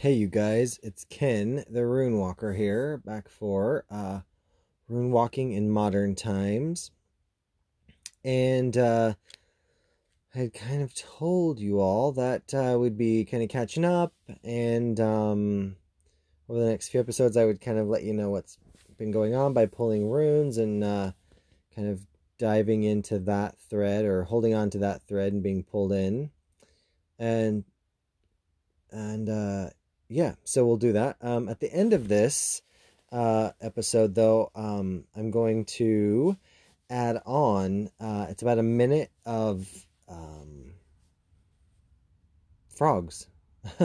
Hey, you guys, it's Kenn, the Rune Walker here, back for uh, Rune Walking in Modern Times. And uh, I had kind of told you all that uh, we'd be kind of catching up, and um, over the next few episodes, I would kind of let you know what's been going on by pulling runes and uh, kind of diving into that thread or holding on to that thread and being pulled in. And and uh yeah, so we'll do that. Um, at the end of this uh, episode, though, um, I'm going to add on. Uh, it's about a minute of um, frogs.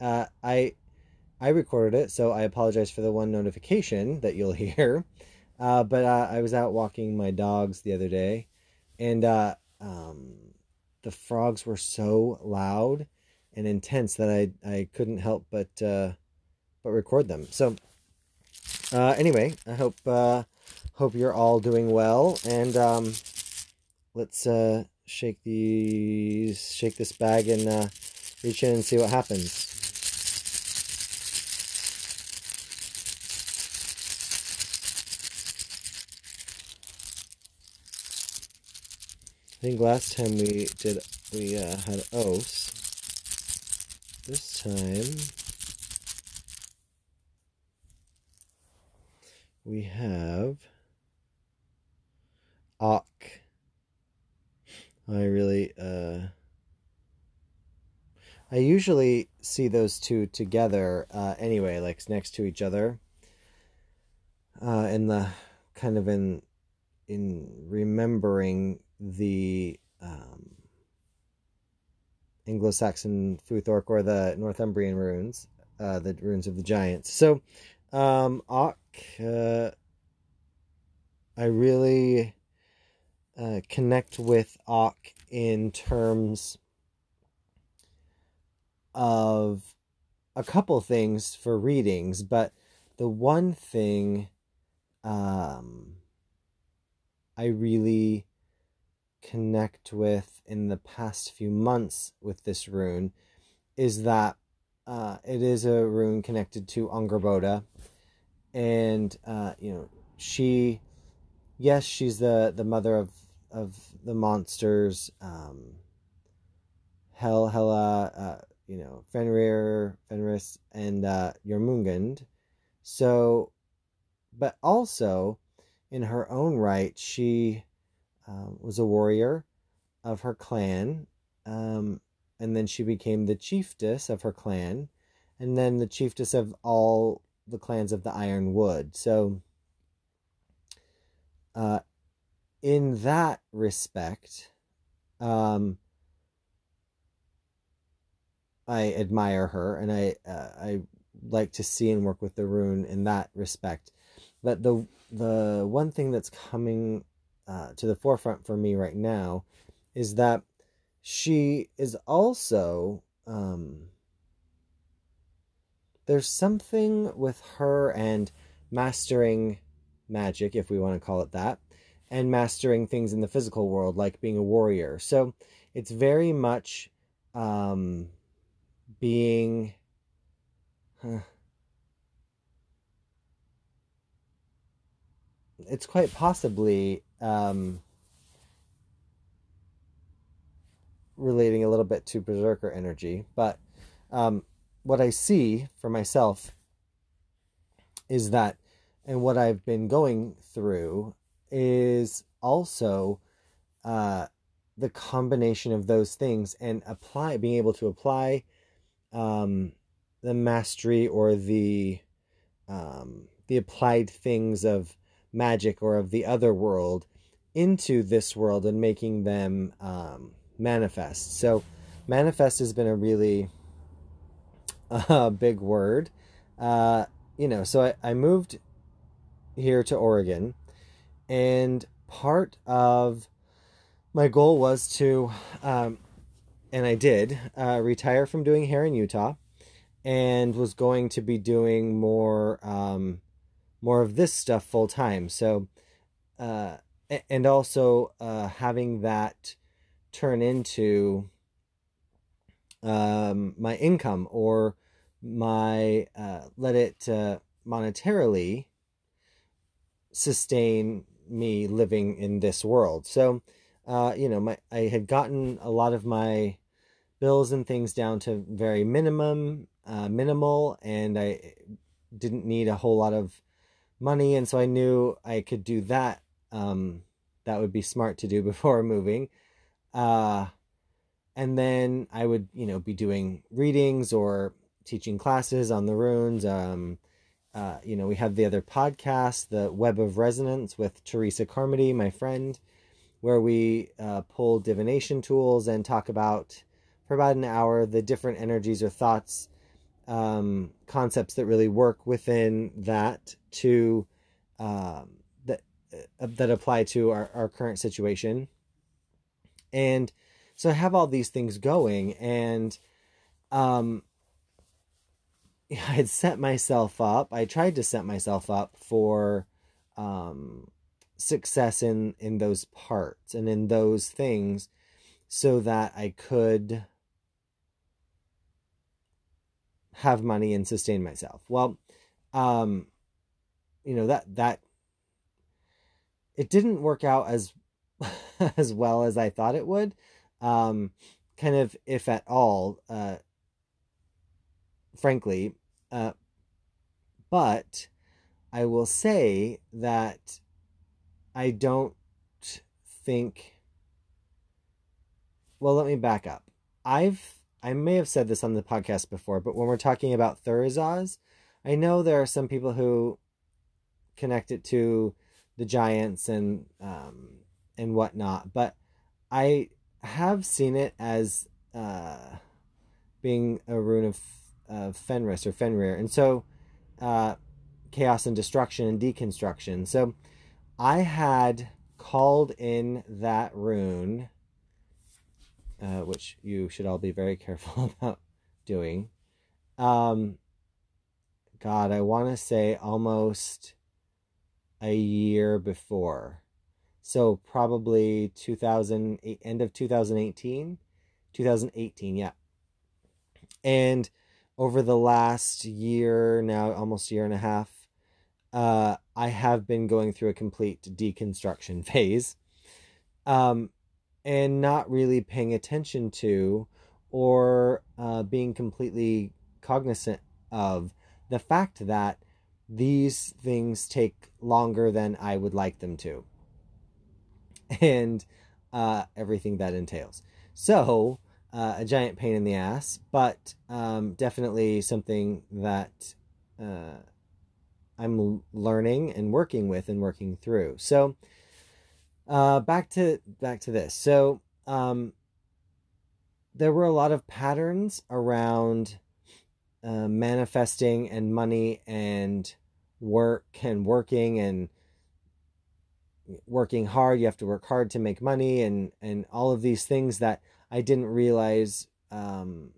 uh, I I recorded it, so I apologize for the one notification that you'll hear. Uh, but uh, I was out walking my dogs the other day, and uh, um, the frogs were so loud and intense that I I couldn't help but uh, but record them. So uh, anyway, I hope uh, hope you're all doing well, and um, let's uh, shake these shake this bag and uh, reach in and see what happens. I think last time we did we uh, had oaths this time we have Ac. I really uh I usually see those two together uh anyway, like next to each other. Uh in the kind of in in remembering the um Anglo-Saxon Futhorc or the Northumbrian runes, uh, the runes of the giants. So, um, Ac, uh, I really uh, connect with Ac in terms of a couple things for readings, but the one thing um, I really connect with in the past few months with this rune is that uh, it is a rune connected to Angrboda, and uh, you know she, yes, she's the the mother of of the monsters, um, Hel, Hela, uh, you know Fenrir, Fenris, and uh, Jormungand. So, but also in her own right, she uh, was a warrior of her clan, um, and then she became the chiefess of her clan, and then the chiefess of all the clans of the Iron Wood. So, uh, in that respect, um, I admire her, and I uh, I like to see and work with the rune in that respect. But the the one thing that's coming uh, to the forefront for me right now is that she is also um, there's something with her and mastering magic if we want to call it that and mastering things in the physical world like being a warrior. So it's very much um, being huh, it's quite possibly um, relating a little bit to berserker energy, but um, what I see for myself is that, and what I've been going through is also uh, the combination of those things and apply, being able to apply um, the mastery or the um, the applied things of magic or of the other world into this world and making them um, manifest. So, manifest has been a really uh, big word. Uh, you know, so I, I moved here to Oregon, and part of my goal was to, um, and I did, uh, retire from doing hair in Utah and was going to be doing more um, more of this stuff full time. So, uh, and also uh, having that turn into um, my income or my uh, let it uh, monetarily sustain me living in this world. So, uh, you know, my I had gotten a lot of my bills and things down to very minimum, uh, minimal, and I didn't need a whole lot of money, and so I knew I could do that. Um, that would be smart to do before moving. Uh, and then I would, you know, be doing readings or teaching classes on the runes. Um, uh, you know, we have the other podcast, the Web of Resonance with Teresa Carmody, my friend, where we uh, pull divination tools and talk about for about an hour the different energies or thoughts, um, concepts that really work within that to um, that apply to our, our current situation. And so I have all these things going, and um, I had set myself up. I tried to set myself up for um, success in in those parts and in those things, so that I could have money and sustain myself. Well, um, you know that that it didn't work out as as well as I thought it would. Um, kind of, if at all, uh, frankly. Uh, but I will say that I don't think. Well, let me back up. I've I may have said this on the podcast before, but when we're talking about Thurisaz, I know there are some people who connect it to the giants and um, and whatnot, but I have seen it as uh, being a rune of uh, Fenris or Fenrir, and so uh, chaos and destruction and deconstruction. So I had called in that rune, uh, which you should all be very careful about doing. Um, God, I want to say almost a year before. So probably 2000 end of 2018, 2018, yeah. And over the last year, now almost a year and a half, uh, I have been going through a complete deconstruction phase, um, and not really paying attention to or uh, being completely cognizant of the fact that these things take longer than I would like them to, and uh, everything that entails. So, uh, a giant pain in the ass, but um, definitely something that uh, I'm learning and working with and working through. So, uh, back to back to this. So, um, there were a lot of patterns around uh, manifesting and money and work and working and working hard. You have to work hard to make money and and all of these things that I didn't realize um,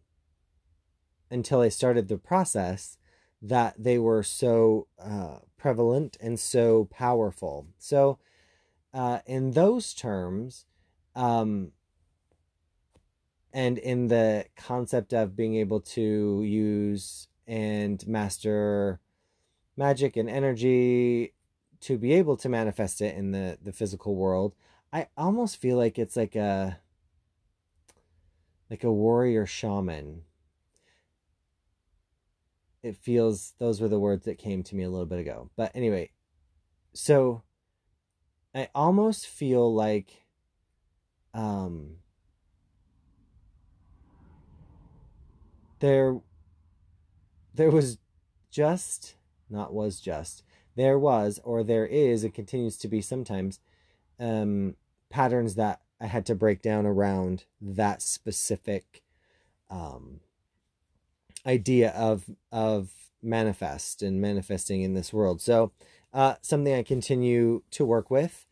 until I started the process that they were so uh, prevalent and so powerful. So, uh, in those terms, um, and in the concept of being able to use and master magic and energy to be able to manifest it in the the physical world, I almost feel like it's like a like a warrior shaman. It feels those were the words that came to me a little bit ago. But anyway, so I almost feel like um there there was just not was just there was or there is it continues to be sometimes um patterns that I had to break down around that specific um, idea of of manifest and manifesting in this world. So uh, something I continue to work with.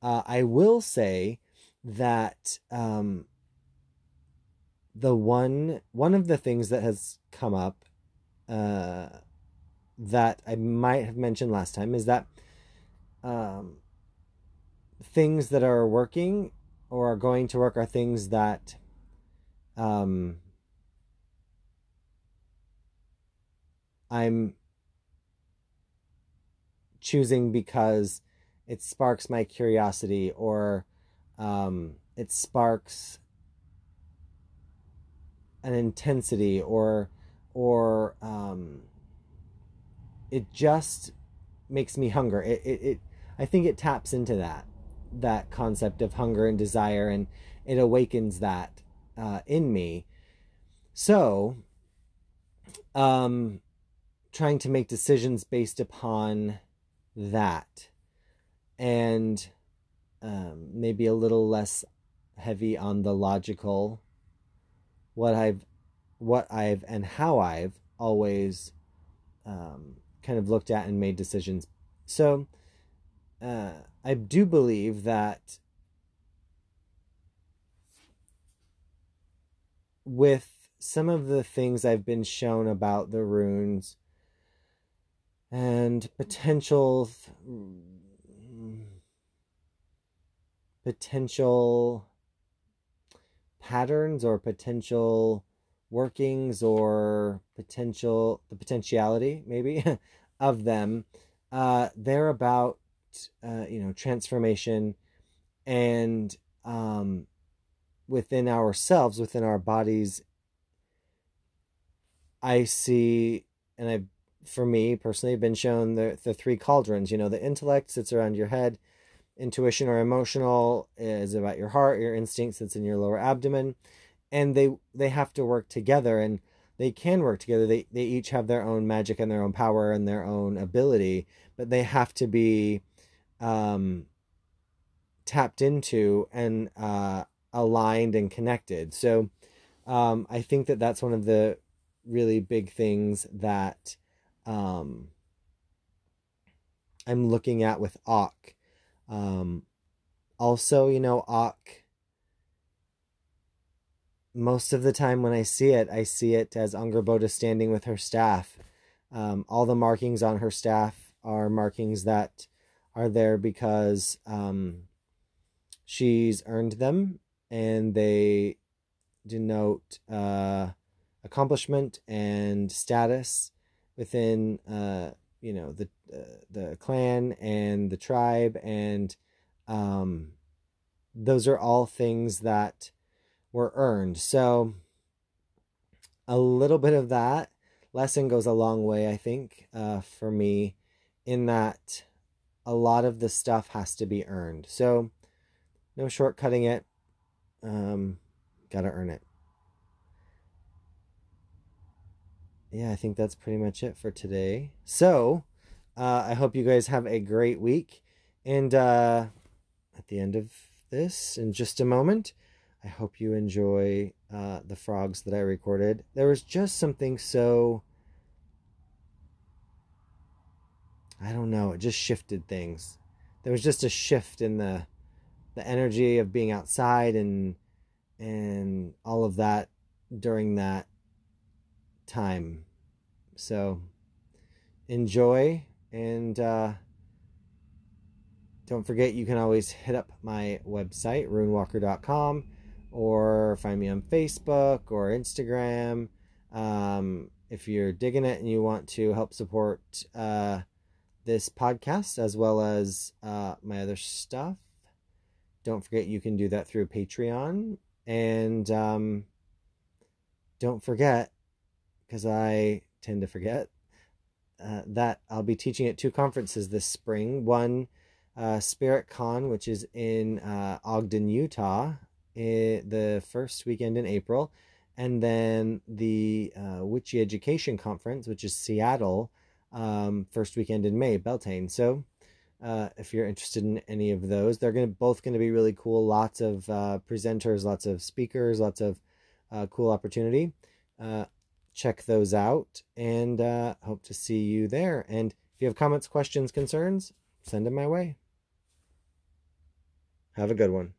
Uh, I will say that um, the one one of the things that has come up uh, that I might have mentioned last time is that um, things that are working or are going to work are things that um, I'm choosing because it sparks my curiosity or um, it sparks an intensity or or um, it just makes me hunger. It, it, it i think it taps into that that concept of hunger and desire and it awakens that uh, in me. So um trying to make decisions based upon that and um, maybe a little less heavy on the logical what i've what i've and how i've always um, kind of looked at and made decisions. So uh, i do believe that with some of the things I've been shown about the runes and potential potential patterns or potential workings or potential the potentiality maybe of them. Uh, they're about uh, you know transformation and um, within ourselves within our bodies i see and i've for me personally been shown the, the three cauldrons you know the intellect sits around your head intuition or emotional is about your heart your instincts sits in your lower abdomen and they they have to work together and they can work together they they each have their own magic and their own power and their own ability but they have to be um tapped into and uh aligned and connected so um i think that that's one of the really big things that um, I'm looking at with Ac. Um, also, you know, Ac, most of the time when I see it, I see it as Angrboda standing with her staff. Um, all the markings on her staff are markings that are there because um, she's earned them and they denote uh, accomplishment and status within uh, you know the uh, the clan and the tribe and um, those are all things that were earned. So a little bit of that lesson goes a long way i think uh, for me in that a lot of the stuff has to be earned. So no shortcutting it. Um, gotta earn it yeah, I think that's pretty much it for today. So, uh, I hope you guys have a great week. And uh, at the end of this, in just a moment, I hope you enjoy uh, the frogs that I recorded. There was just something so. I don't know, it just shifted things. There was just a shift in the the energy of being outside and and all of that during that time. So enjoy and uh, don't forget you can always hit up my website, runewalker.com, or find me on Facebook or Instagram. Um, if you're digging it and you want to help support uh, this podcast as well as uh, my other stuff, don't forget you can do that through Patreon. And um, don't forget because I tend to forget uh, that I'll be teaching at two conferences this spring. One, uh, Spirit Con, which is in uh, Ogden, Utah, the first weekend in April, and then the uh, Witchy Education Conference, which is Seattle, um, first weekend in May, Beltane. So. Uh, if you're interested in any of those, they're to both going to be really cool. Lots of uh, presenters, lots of speakers, lots of uh, cool opportunity. Check those out and uh, hope to see you there. And if you have comments, questions, concerns, send them my way. Have a good one.